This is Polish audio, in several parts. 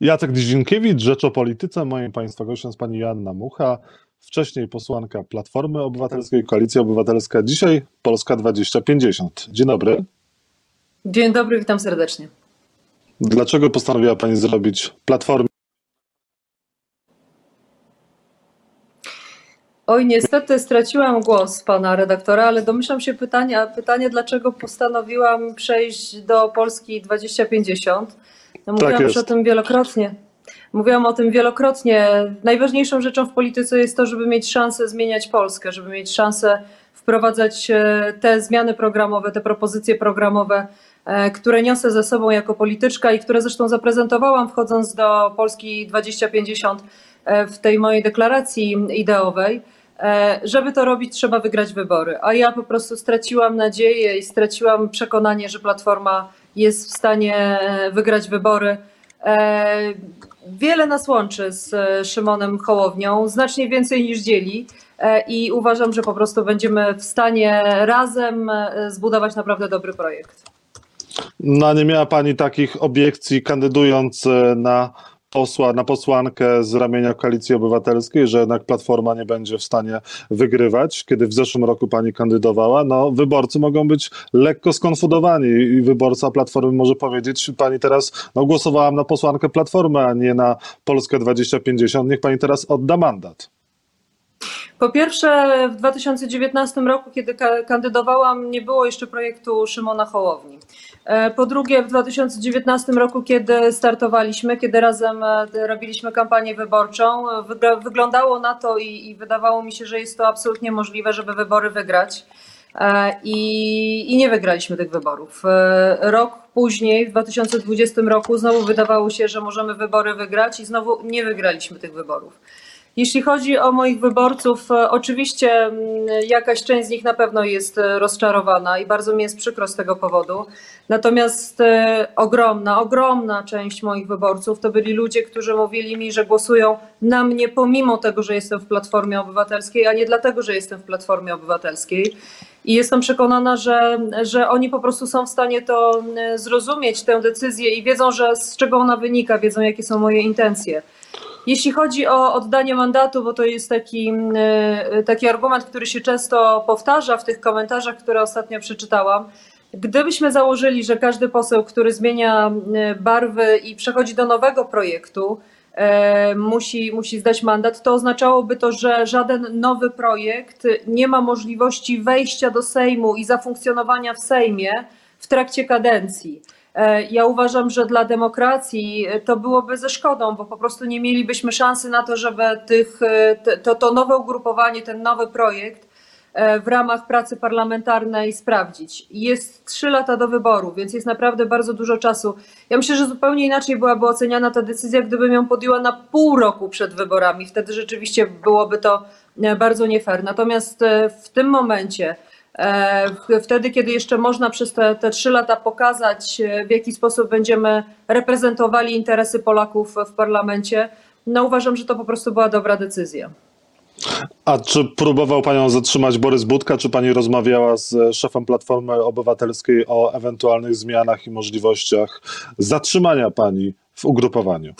Jacek Dzienkiewicz, Rzecz o Polityce. Moim Państwa gościem jest Pani Joanna Mucha, wcześniej posłanka Platformy Obywatelskiej, Koalicja Obywatelska, dzisiaj Polska 2050. Dzień dobry. Dzień dobry, witam serdecznie. Dlaczego postanowiła Pani zrobić Platformę? Oj, niestety straciłam głos pana redaktora, ale domyślam się pytania, pytanie, dlaczego postanowiłam przejść do Polski 2050. No, mówiłam Tak już o tym wielokrotnie. Mówiłam o tym wielokrotnie. Najważniejszą rzeczą w polityce jest to, żeby mieć szansę zmieniać Polskę, żeby mieć szansę wprowadzać e, te zmiany programowe, te propozycje programowe, e, które niosę ze sobą jako polityczka i które zresztą zaprezentowałam wchodząc do Polski 2050 e, w tej mojej deklaracji ideowej. Żeby to robić, trzeba wygrać wybory. A ja po prostu straciłam nadzieję i straciłam przekonanie, że Platforma jest w stanie e, wygrać wybory. E, Wiele nas łączy z e, Szymonem Hołownią, znacznie więcej niż dzieli. I uważam, że po prostu będziemy w stanie razem zbudować naprawdę dobry projekt. No, nie miała Pani takich obiekcji kandydując na posła, na posłankę z ramienia Koalicji Obywatelskiej, że jednak Platforma nie będzie w stanie wygrywać, kiedy w zeszłym roku Pani kandydowała. No, wyborcy mogą być lekko skonfudowani i wyborca Platformy może powiedzieć, Pani teraz, no głosowałam na posłankę Platformy, a nie na Polskę 2050, niech Pani teraz odda mandat. Po pierwsze, w 2019 roku, kiedy ka- kandydowałam, nie było jeszcze projektu Szymona Hołowni. E, Po drugie, w 2019 roku, kiedy startowaliśmy, kiedy razem e, robiliśmy kampanię wyborczą, e, wyglądało na to i, i wydawało mi się, że jest to absolutnie możliwe, żeby wybory wygrać. I, I nie wygraliśmy tych wyborów. Rok później, w 2020 roku, znowu wydawało się, że możemy wybory wygrać i znowu nie wygraliśmy tych wyborów. Jeśli chodzi o moich wyborców, e, oczywiście mm, jakaś część z nich na pewno jest e, rozczarowana i bardzo mi jest przykro z tego powodu. Natomiast e, ogromna, ogromna część moich wyborców to byli ludzie, którzy mówili mi, że głosują na mnie pomimo tego, że jestem w Platformie Obywatelskiej, a nie dlatego, że jestem w Platformie Obywatelskiej. I jestem przekonana, że, że oni po prostu są w stanie to e, zrozumieć, tę decyzję i wiedzą, że z czego ona wynika, wiedzą, jakie są moje intencje. Jeśli chodzi o oddanie mandatu, bo to jest taki, e, taki argument, który się często powtarza w tych komentarzach, które ostatnio przeczytałam. Gdybyśmy założyli, że każdy poseł, który zmienia e, barwy i przechodzi do nowego projektu, e, musi, musi zdać mandat, to oznaczałoby to, że żaden nowy projekt nie ma możliwości wejścia do Sejmu i zafunkcjonowania w Sejmie w trakcie kadencji. E, Ja uważam, że dla demokracji to byłoby ze szkodą, bo po prostu nie mielibyśmy szansy na to, żeby tych, e, to, to nowe ugrupowanie, ten nowy projekt e, w ramach pracy parlamentarnej sprawdzić. Jest trzy lata do wyboru, więc jest naprawdę bardzo dużo czasu. Ja myślę, że zupełnie inaczej byłaby oceniana ta decyzja, gdybym ją podjęła na pół roku przed wyborami. Wtedy rzeczywiście byłoby to e, bardzo nie fair. Natomiast e, w tym momencie, e, wtedy, kiedy jeszcze można przez te, te trzy lata pokazać, e, w jaki sposób będziemy reprezentowali interesy Polaków w parlamencie, no uważam, że to po prostu była dobra decyzja. A czy próbował Panią zatrzymać Borys Budka? Czy Pani rozmawiała z szefem Platformy Obywatelskiej o ewentualnych zmianach i możliwościach zatrzymania Pani w ugrupowaniu?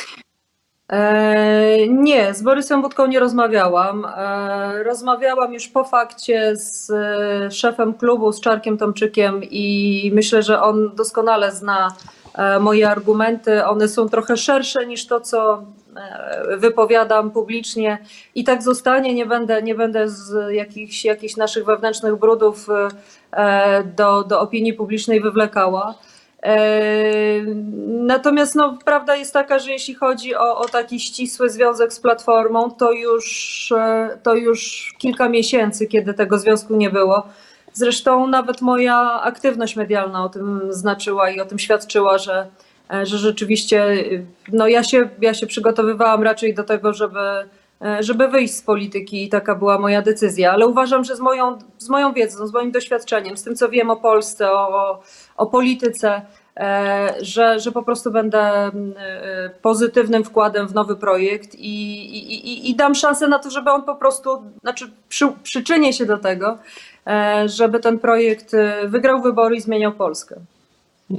E, Nie, z Borysem Budką nie rozmawiałam. E, Rozmawiałam już po fakcie z e, szefem klubu, z Czarkiem Tomczykiem i myślę, że on doskonale zna moje argumenty. One są trochę szersze niż to, co wypowiadam publicznie i tak zostanie. Nie będę, nie będę z jakichś, jakichś naszych wewnętrznych brudów do, do opinii publicznej wywlekała. E, Natomiast no, prawda jest taka, że jeśli chodzi o, o taki ścisły związek z Platformą, to już, e, to już kilka miesięcy, kiedy tego związku nie było. Zresztą nawet moja aktywność medialna o tym znaczyła i o tym świadczyła, że, e, że rzeczywiście no, ja, się, ja się przygotowywałam raczej do tego, żeby, żeby wyjść z polityki i taka była moja decyzja. Ale uważam, że z moją, z moją wiedzą, z moim doświadczeniem, z tym co wiem o Polsce, o, o, polityce, że, że po prostu będę mm, e, pozytywnym wkładem w nowy projekt i, i, i, dam szansę na to, żeby on po prostu, znaczy przy, przyczynię się do tego, e, żeby ten projekt e, wygrał wybory i zmieniał Polskę.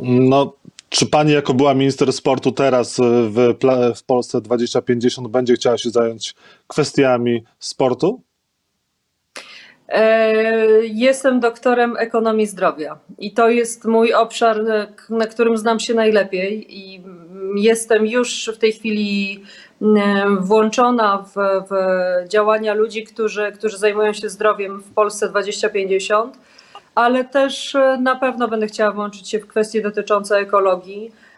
No, Czy pani jako była minister sportu teraz w, w Polsce 2050 będzie chciała się zająć kwestiami sportu? E, jestem doktorem ekonomii zdrowia i to jest mój obszar, na którym znam się najlepiej i jestem już w tej chwili włączona w, w działania ludzi, którzy, którzy zajmują się zdrowiem w Polsce 2050, ale też na pewno będę chciała włączyć się w kwestie dotyczące ekologii E,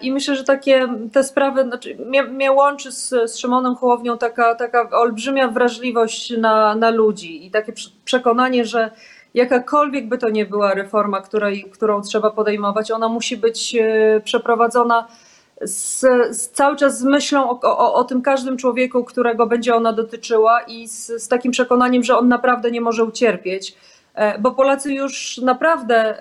I myślę, że takie te sprawy, znaczy mnie, mnie łączy z, z Szymonem Hołownią taka, taka olbrzymia wrażliwość na, na ludzi i takie przekonanie, że jakakolwiek by to nie była reforma, której, którą trzeba podejmować, ona musi być e, przeprowadzona z, z cały czas z myślą o, o, o, tym każdym człowieku, którego będzie ona dotyczyła i z, z takim przekonaniem, że on naprawdę nie może ucierpieć, e, bo Polacy już naprawdę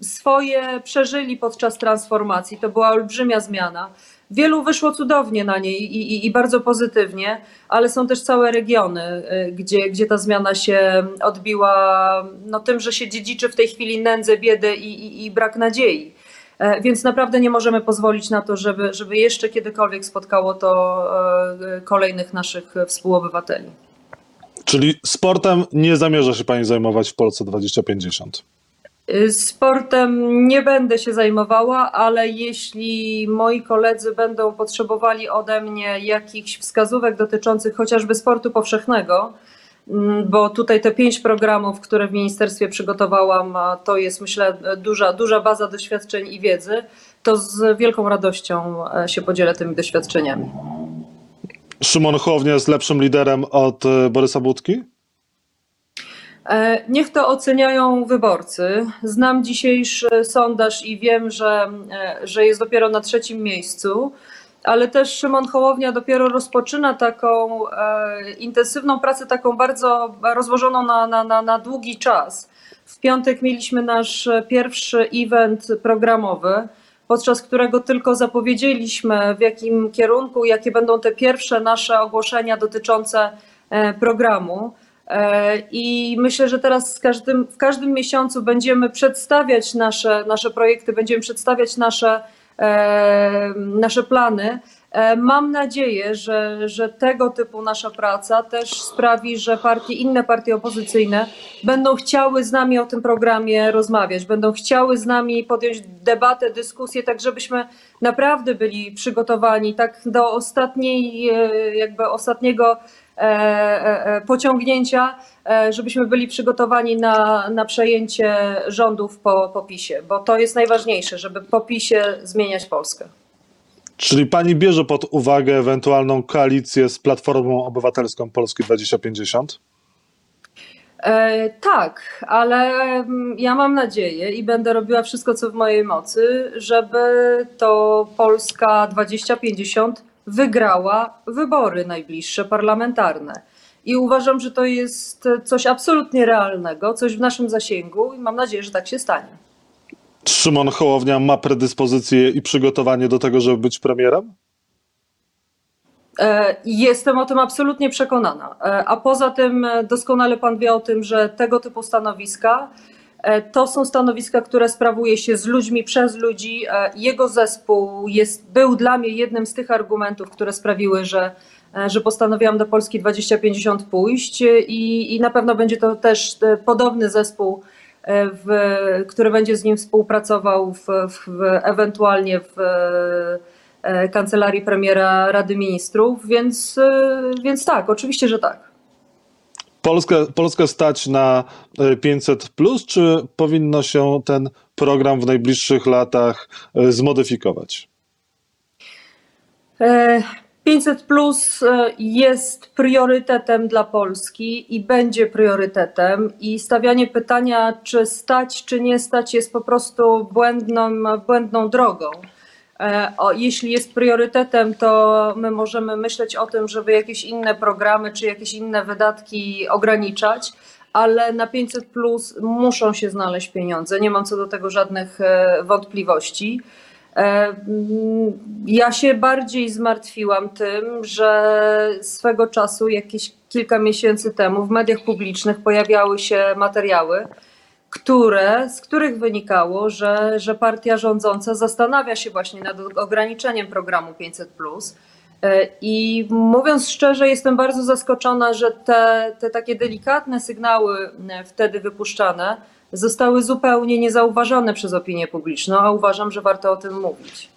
swoje przeżyli podczas transformacji. To była olbrzymia zmiana. Wielu wyszło cudownie na niej i, i, i, bardzo pozytywnie, ale są też całe regiony, y, gdzie, gdzie ta zmiana się odbiła no, tym, że się dziedziczy w tej chwili nędzę, biedę i, i brak nadziei. E, więc naprawdę nie możemy pozwolić na to, żeby, żeby jeszcze kiedykolwiek spotkało to e, kolejnych naszych współobywateli. Czyli sportem nie zamierza się Pani zajmować w Polsce 2050? Sportem nie będę się zajmowała, ale jeśli moi koledzy będą potrzebowali ode mnie jakichś wskazówek dotyczących chociażby sportu powszechnego, mm, bo tutaj te pięć programów, które w ministerstwie przygotowałam, to jest myślę duża, duża baza doświadczeń i wiedzy, to z wielką radością e, się podzielę tymi doświadczeniami. Szymon Hołownia jest lepszym liderem od e, Borysa Budki? E, niech to oceniają wyborcy. Znam dzisiejszy sondaż i wiem, że, e, że jest dopiero na trzecim miejscu, ale też Szymon Hołownia dopiero rozpoczyna taką e, intensywną pracę, taką bardzo rozłożoną na, na, na, na długi czas. W piątek mieliśmy nasz pierwszy event programowy, podczas którego tylko zapowiedzieliśmy, w jakim kierunku, jakie będą te pierwsze nasze ogłoszenia dotyczące programu. E, I myślę, że teraz każdym, w każdym miesiącu będziemy przedstawiać nasze, nasze projekty, będziemy przedstawiać nasze, e, nasze plany. E, mam nadzieję, że, że tego typu nasza praca też sprawi, że partie, inne partie opozycyjne będą chciały z nami o tym programie rozmawiać, będą chciały z nami podjąć debatę, dyskusję, tak żebyśmy naprawdę byli przygotowani tak do ostatniej, jakby ostatniego E, e, e, pociągnięcia, żebyśmy byli przygotowani na, na przejęcie rządów po, po PiSie, bo to jest najważniejsze, żeby po PiSie zmieniać Polskę. Czyli pani bierze pod uwagę ewentualną koalicję z Platformą Obywatelską Polski 2050? E, tak, ale mm, ja mam nadzieję i będę robiła wszystko, co w mojej mocy, żeby to Polska 2050 wygrała wybory najbliższe parlamentarne. I uważam, że to jest coś absolutnie realnego, coś w naszym zasięgu i mam nadzieję, że tak się stanie. Szymon Hołownia ma predyspozycje i przygotowanie do tego, żeby być premierem? E, jestem o tym absolutnie przekonana. E, a poza tym e, doskonale pan wie o tym, że tego typu stanowiska to są stanowiska, które sprawuje się z ludźmi, przez ludzi. Jego zespół jest, był dla mnie jednym z tych argumentów, które sprawiły, że, że postanowiłam do Polski 2050 pójść i, i na pewno będzie to też podobny zespół, w, który będzie z nim współpracował w, w, ewentualnie w kancelarii premiera Rady Ministrów, więc, więc tak, oczywiście, że tak. Polskę, Polskę stać na 500, e, plus, czy powinno się ten program w najbliższych latach e, zmodyfikować? 500 e, plus jest priorytetem dla Polski i będzie priorytetem. I stawianie pytania, czy stać, czy nie stać, jest po prostu błędną, błędną drogą. E, o, jeśli jest priorytetem, to my możemy myśleć o tym, żeby jakieś inne programy czy jakieś inne wydatki ograniczać, ale na 500 plus muszą się znaleźć pieniądze. Nie mam co do tego żadnych e, wątpliwości. E, mm, ja się bardziej zmartwiłam tym, że swego czasu, jakieś kilka miesięcy temu, w mediach publicznych pojawiały się materiały, które, z których wynikało, że, że partia rządząca zastanawia się właśnie nad ograniczeniem programu 500. E, I mówiąc szczerze, jestem bardzo zaskoczona, że te, te takie delikatne sygnały e, wtedy wypuszczane zostały zupełnie niezauważone przez opinię publiczną, a uważam, że warto o tym mówić.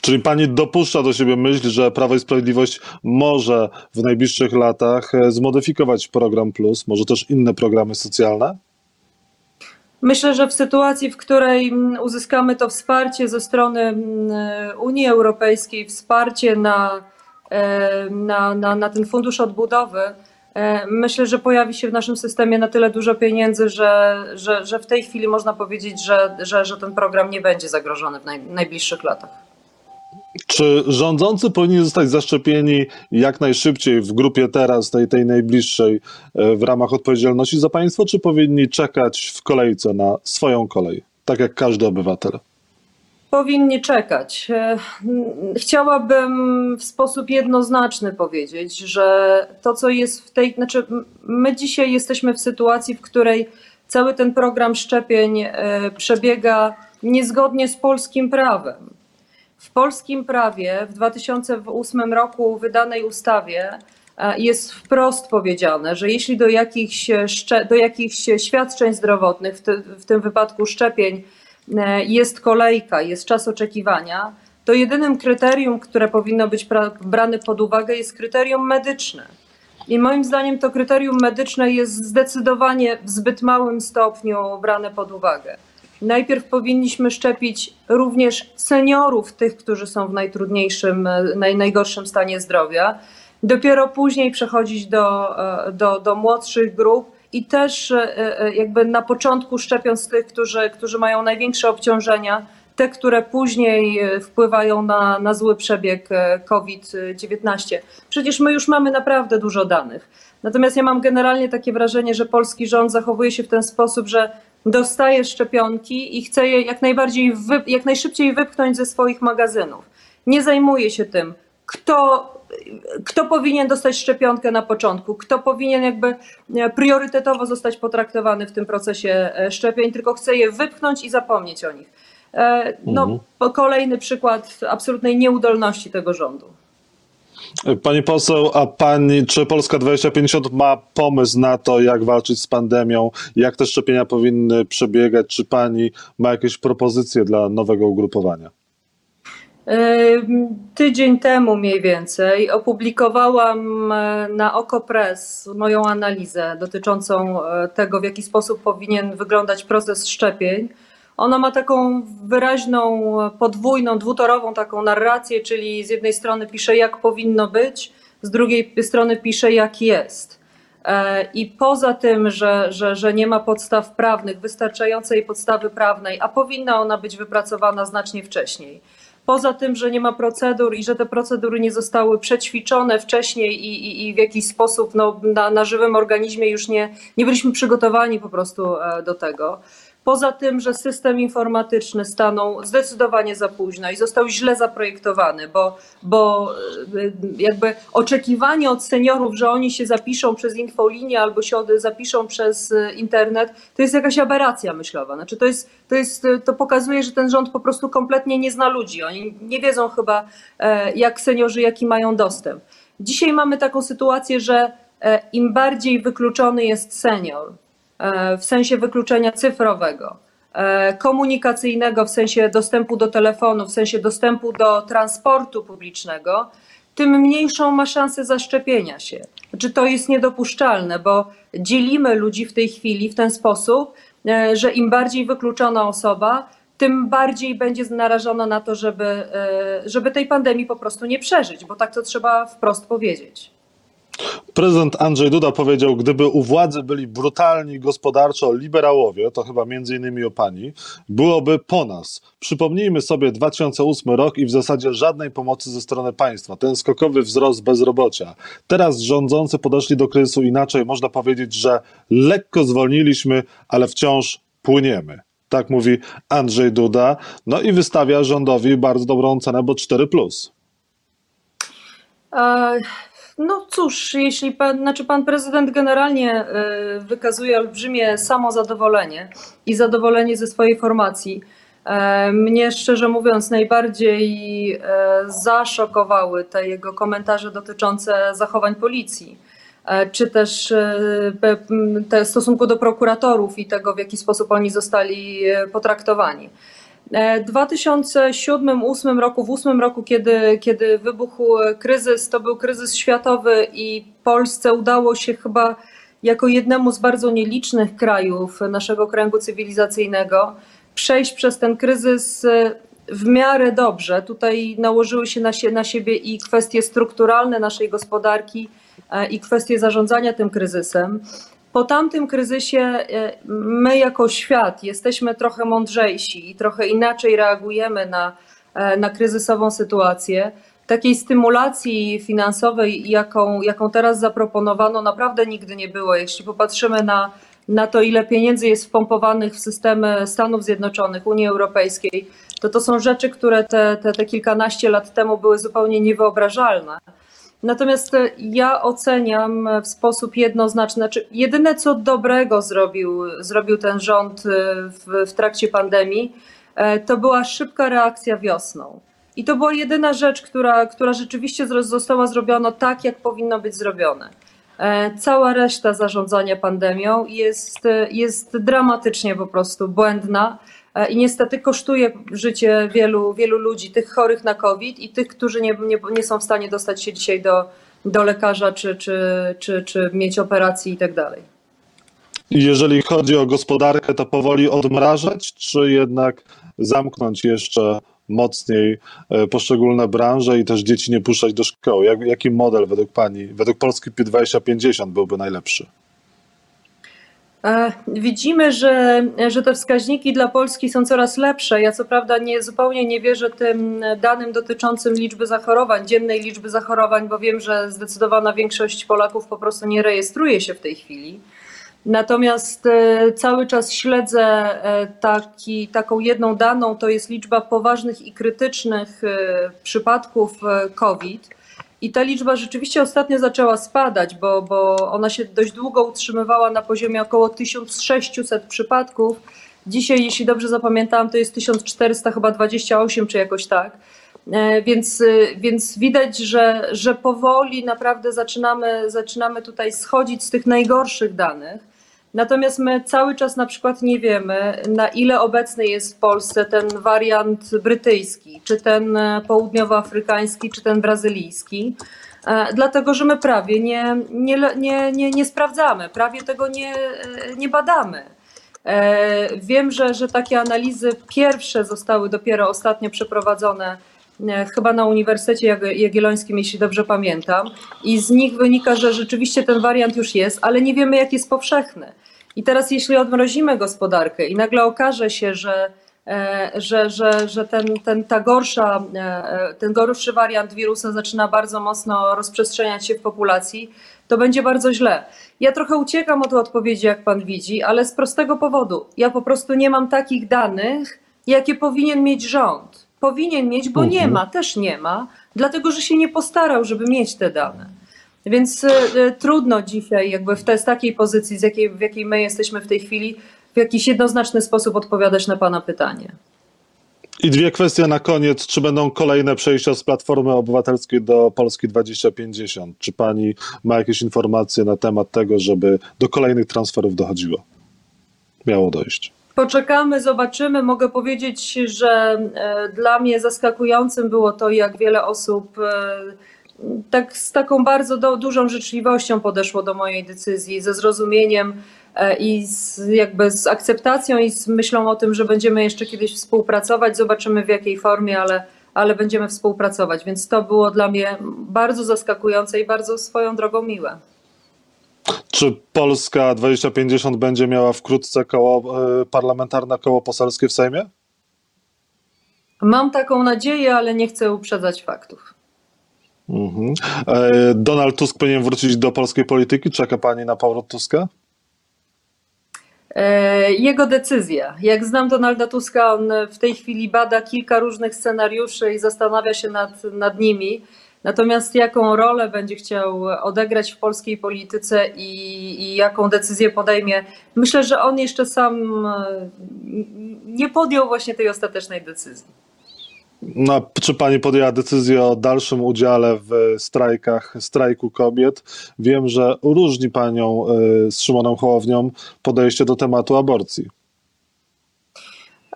Czyli pani dopuszcza do siebie myśl, że Prawo i Sprawiedliwość może w najbliższych latach e, zmodyfikować program Plus, może też inne programy socjalne? Myślę, że w sytuacji, w której mm, uzyskamy to wsparcie ze strony mm, Unii Europejskiej, wsparcie na, e, na, na, na ten fundusz odbudowy, e, myślę, że pojawi się w naszym systemie na tyle dużo pieniędzy, że, że, że w tej chwili można powiedzieć, że, że, że ten program nie będzie zagrożony w naj, najbliższych latach. Czy rządzący powinni zostać zaszczepieni jak najszybciej w grupie teraz, tej, tej najbliższej, e, w ramach odpowiedzialności za państwo, czy powinni czekać w kolejce na swoją kolej, tak jak każdy obywatel? Powinni czekać. E, chciałabym w sposób jednoznaczny powiedzieć, że to, co jest w tej. Znaczy, my dzisiaj jesteśmy w sytuacji, w której cały ten program szczepień e, przebiega niezgodnie z polskim prawem. W polskim prawie w 2008 roku wydanej ustawie e, jest wprost powiedziane, że jeśli do jakichś, do jakichś świadczeń zdrowotnych, w, ty, w tym wypadku szczepień, jest kolejka, jest czas oczekiwania, to jedynym kryterium, które powinno być brane pod uwagę, jest kryterium medyczne. I moim zdaniem to kryterium medyczne jest zdecydowanie w zbyt małym stopniu brane pod uwagę. Najpierw powinniśmy szczepić również seniorów, tych, którzy są w najtrudniejszym, naj, najgorszym stanie zdrowia. Dopiero później przechodzić do, e, do, do młodszych grup i też e, e, jakby na początku szczepiąc tych, którzy, którzy mają największe obciążenia, te, które później wpływają na, na zły przebieg COVID-19. Przecież my już mamy naprawdę dużo danych. Natomiast ja mam generalnie takie wrażenie, że polski rząd zachowuje się w ten sposób, że dostaje szczepionki i chce je jak najbardziej, jak najszybciej wypchnąć ze swoich magazynów. Nie zajmuje się tym, kto, kto powinien dostać szczepionkę na początku, kto powinien jakby e, priorytetowo zostać potraktowany w tym procesie e, szczepień, tylko chce je wypchnąć i zapomnieć o nich. E, no, mhm. Kolejny przykład absolutnej nieudolności tego rządu. Pani poseł, a pani, czy Polska 2050 ma pomysł na to, jak walczyć z pandemią, jak te szczepienia powinny przebiegać? Czy pani ma jakieś propozycje dla nowego ugrupowania? Tydzień temu mniej więcej opublikowałam e, na OkoPress moją analizę dotyczącą e, tego, w jaki sposób powinien wyglądać proces szczepień. Ona ma taką wyraźną, podwójną, dwutorową taką narrację, czyli z jednej strony pisze, jak powinno być, z drugiej strony pisze, jak jest. E, I poza tym, że, że, że nie ma podstaw prawnych, wystarczającej podstawy prawnej, a powinna ona być wypracowana znacznie wcześniej. Poza tym, że nie ma procedur i że te procedury nie zostały przećwiczone wcześniej i, i, i w jakiś sposób no, na, na żywym organizmie już nie, nie byliśmy przygotowani po prostu e, do tego. Poza tym, że system informatyczny stanął zdecydowanie za późno i został źle zaprojektowany, bo, bo y, jakby oczekiwanie od seniorów, że oni się zapiszą przez infolinię albo się zapiszą przez y, internet, to jest jakaś aberracja myślowa. Znaczy to, jest, to, jest, to pokazuje, że ten rząd po prostu kompletnie nie zna ludzi. Oni nie wiedzą chyba, e, jak seniorzy, jaki mają dostęp. Dzisiaj mamy taką sytuację, że e, im bardziej wykluczony jest senior, w sensie wykluczenia cyfrowego, e, komunikacyjnego, w sensie dostępu do telefonu, w sensie dostępu do transportu publicznego, tym mniejszą ma szansę zaszczepienia się. Znaczy to jest niedopuszczalne, bo dzielimy ludzi w tej chwili w ten sposób, e, że im bardziej wykluczona osoba, tym bardziej będzie narażona na to, żeby, żeby tej pandemii po prostu nie przeżyć, bo tak to trzeba wprost powiedzieć. Prezydent Andrzej Duda powiedział, gdyby u władzy byli brutalni gospodarczo liberałowie, to chyba między innymi o pani, byłoby po nas. Przypomnijmy sobie 2008 rok i w zasadzie żadnej pomocy ze strony państwa. Ten skokowy wzrost bezrobocia. Teraz rządzący podeszli do kryzysu inaczej. Można powiedzieć, że lekko zwolniliśmy, ale wciąż płyniemy. Tak mówi Andrzej Duda. No i wystawia rządowi bardzo dobrą cenę, bo 4. Plus. Uh No cóż, jeśli pan, znaczy pan prezydent generalnie y, wykazuje olbrzymie samozadowolenie i zadowolenie ze swojej formacji. E, Mnie szczerze mówiąc najbardziej e, zaszokowały te jego komentarze dotyczące zachowań policji, e, czy też e, te stosunku do prokuratorów i tego, w jaki sposób oni zostali e, potraktowani. E, W 2007-2008 roku, w 2008 roku, kiedy, kiedy wybuchł kryzys, to był kryzys światowy i Polsce udało się chyba jako jednemu z bardzo nielicznych krajów naszego kręgu cywilizacyjnego przejść przez ten kryzys e, w miarę dobrze. Tutaj nałożyły się na, na siebie i kwestie strukturalne naszej gospodarki, e, i kwestie zarządzania tym kryzysem. Po tamtym kryzysie e, my jako świat jesteśmy trochę mądrzejsi i trochę inaczej reagujemy na, e, na kryzysową sytuację. Takiej stymulacji finansowej, jaką, jaką teraz zaproponowano, naprawdę nigdy nie było. Jeśli popatrzymy na, na to, ile pieniędzy jest wpompowanych w systemy Stanów Zjednoczonych, Unii Europejskiej, to to są rzeczy, które te, te, te kilkanaście lat temu były zupełnie niewyobrażalne. Natomiast e, ja oceniam w sposób jednoznaczny, znaczy jedyne co dobrego zrobił, zrobił ten rząd e, w, w trakcie pandemii, e, to była szybka reakcja wiosną. I to była jedyna rzecz, która, która rzeczywiście została zrobiona tak, jak powinno być zrobione. E, Cała reszta zarządzania pandemią jest, e, jest dramatycznie po prostu błędna e, i niestety kosztuje życie wielu, wielu ludzi, tych chorych na COVID i tych, którzy nie, nie, nie są w stanie dostać się dzisiaj do, do lekarza czy, czy, czy, czy mieć operacji i tak dalej. Jeżeli chodzi o gospodarkę, to powoli odmrażać, czy jednak zamknąć jeszcze mocniej e, poszczególne branże i też dzieci nie puszczać do szkoły? Jak, jaki model według Pani, według Polski 2050 byłby najlepszy? E, Widzimy, że, że te wskaźniki dla Polski są coraz lepsze. Ja co prawda nie, zupełnie nie wierzę tym danym dotyczącym liczby zachorowań, dziennej liczby zachorowań, bo wiem, że zdecydowana większość Polaków po prostu nie rejestruje się w tej chwili. Natomiast e, cały czas śledzę e, taki, taką jedną daną, to jest liczba poważnych i krytycznych przypadków COVID. I ta liczba rzeczywiście ostatnio zaczęła spadać, bo, bo ona się dość długo utrzymywała na poziomie około 1600 przypadków. Dzisiaj, jeśli dobrze zapamiętałam, to jest 1400 chyba 28 czy jakoś tak. E, Więc, e, więc widać, że, że powoli naprawdę zaczynamy, zaczynamy tutaj schodzić z tych najgorszych danych. Natomiast my cały czas na przykład nie wiemy, na ile obecny jest w Polsce ten wariant brytyjski, czy ten e, południowoafrykański, czy ten brazylijski. E, Dlatego, że my prawie nie, nie, nie, nie, nie sprawdzamy, prawie tego nie, e, nie badamy. Wiem, że, że takie analizy pierwsze zostały dopiero ostatnio przeprowadzone chyba na Uniwersytecie Jagie- Jagiellońskim, jeśli dobrze pamiętam. I z nich wynika, że rzeczywiście ten wariant już jest, ale nie wiemy, jak jest powszechny. I teraz, jeśli odmrozimy gospodarkę i nagle okaże się, że, e, że, że, że ten, ten, ta gorsza, e, ten gorszy wariant wirusa zaczyna bardzo mocno rozprzestrzeniać się w populacji, to będzie bardzo źle. Ja trochę uciekam od odpowiedzi, jak pan widzi, ale z prostego powodu. Ja po prostu nie mam takich danych, jakie powinien mieć rząd. Powinien mieć, bo nie Mhm. ma, też nie ma, dlatego że się nie postarał, żeby mieć te dane. Więc e, trudno dzisiaj, jakby w, te, z takiej pozycji, z jakiej, w jakiej my jesteśmy w tej chwili, w jakiś jednoznaczny sposób odpowiadać na Pana pytanie. I dwie kwestie na koniec. Czy będą kolejne przejścia z Platformy Obywatelskiej do Polski 2050? Czy Pani ma jakieś informacje na temat tego, żeby do kolejnych transferów dochodziło? Miało dojść. Poczekamy, zobaczymy. Mogę powiedzieć, że e, dla mnie zaskakującym było to, jak wiele osób e, tak z taką bardzo do, dużą życzliwością podeszło do mojej decyzji, ze zrozumieniem e, i z, jakby z akceptacją i z myślą o tym, że będziemy jeszcze kiedyś współpracować. Zobaczymy w jakiej formie, ale, ale będziemy współpracować. Więc to było dla mnie bardzo zaskakujące i bardzo swoją drogą miłe. Czy Polska 2050 będzie miała wkrótce koło, e, parlamentarne koło poselskie w Sejmie? Mam taką nadzieję, ale nie chcę uprzedzać faktów. Mhm. E, Donald Tusk powinien wrócić do polskiej polityki. Czeka Pani na powrót Tuska? E, Jego decyzja. Jak znam Donalda Tuska, on w tej chwili bada kilka różnych scenariuszy i zastanawia się nad, nad nimi. Natomiast jaką rolę będzie chciał odegrać w polskiej polityce i, i jaką decyzję podejmie, myślę, że on jeszcze sam e, nie podjął właśnie tej ostatecznej decyzji. No, czy pani podjęła decyzję o dalszym udziale w strajkach, strajku kobiet? Wiem, że różni panią y, z Szymonem Hołownią podejście do tematu aborcji.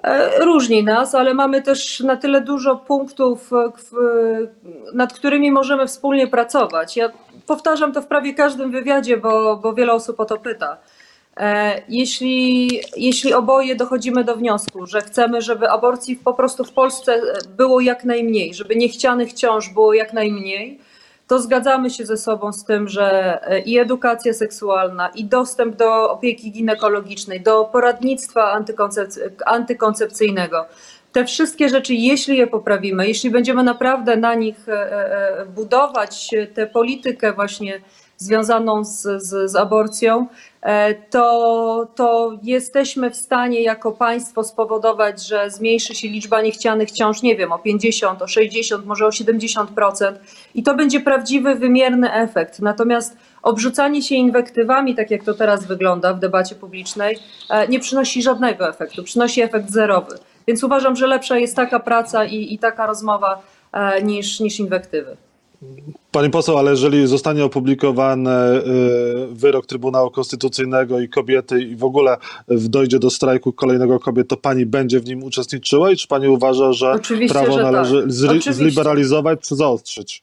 E, Różni nas, ale mamy też na tyle dużo punktów, e, w- nad którymi możemy wspólnie pracować. Ja powtarzam to w prawie każdym wywiadzie, bo, bo wiele osób o to pyta. E, Jeśli, jeśli oboje dochodzimy do wniosku, że chcemy, żeby aborcji po prostu w Polsce było jak najmniej, żeby niechcianych ciąż było jak najmniej, to zgadzamy się ze sobą z tym, że e, i edukacja seksualna, i dostęp do opieki ginekologicznej, do poradnictwa antykoncepc- antykoncepcyjnego, te wszystkie rzeczy, jeśli je poprawimy, jeśli będziemy naprawdę na nich e, e, budować tę politykę właśnie związaną z, z, z aborcją, to, to jesteśmy w stanie jako państwo spowodować, że zmniejszy się liczba niechcianych ciąż, nie wiem, o 50, o 60, może o 70%. I to będzie prawdziwy, wymierny efekt. Natomiast obrzucanie się inwektywami, tak jak to teraz wygląda w debacie publicznej, e, nie przynosi żadnego efektu, przynosi efekt zerowy. Więc uważam, że lepsza jest taka praca i, i taka rozmowa e, niż, niż inwektywy. Pani poseł, ale jeżeli zostanie opublikowany y, wyrok Trybunału Konstytucyjnego i kobiety i w ogóle dojdzie do strajku kolejnego kobiet, to pani będzie w nim uczestniczyła i czy pani uważa, że Oczywiście, prawo że tak. należy zri- Oczywiście. zliberalizować czy zaostrzyć?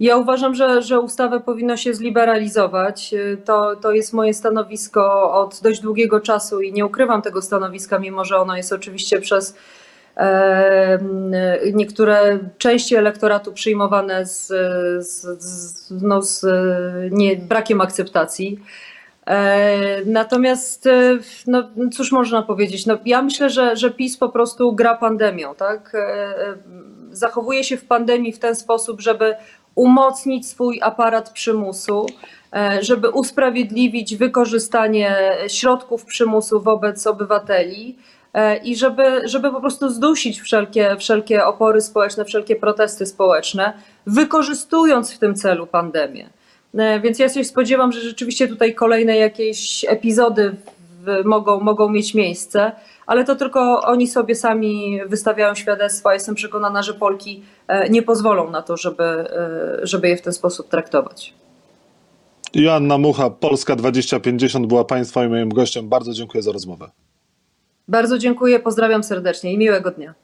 Ja uważam, że, że ustawę powinno się zliberalizować. To, to jest moje stanowisko od dość długiego czasu i nie ukrywam tego stanowiska, mimo że ono jest oczywiście przez niektóre części elektoratu przyjmowane z, z, z, no z nie, brakiem akceptacji. E, Natomiast, e, no, cóż można powiedzieć? No, ja myślę, że, że PiS po prostu gra pandemią, tak? E, Zachowuje się w pandemii w ten sposób, żeby umocnić swój aparat przymusu, żeby usprawiedliwić wykorzystanie środków przymusu wobec obywateli i żeby, żeby po prostu zdusić wszelkie, wszelkie opory społeczne, wszelkie protesty społeczne, wykorzystując w tym celu pandemię. E, Więc ja się spodziewam, że rzeczywiście tutaj kolejne jakieś epizody w, mogą, mogą mieć miejsce, ale to tylko oni sobie sami wystawiają świadectwa. Jestem przekonana, że Polki e, nie pozwolą na to, żeby, e, żeby je w ten sposób traktować. Joanna Mucha, Polska 2050 była państwa i moim gościem. Bardzo dziękuję za rozmowę. Bardzo dziękuję, pozdrawiam serdecznie i miłego dnia.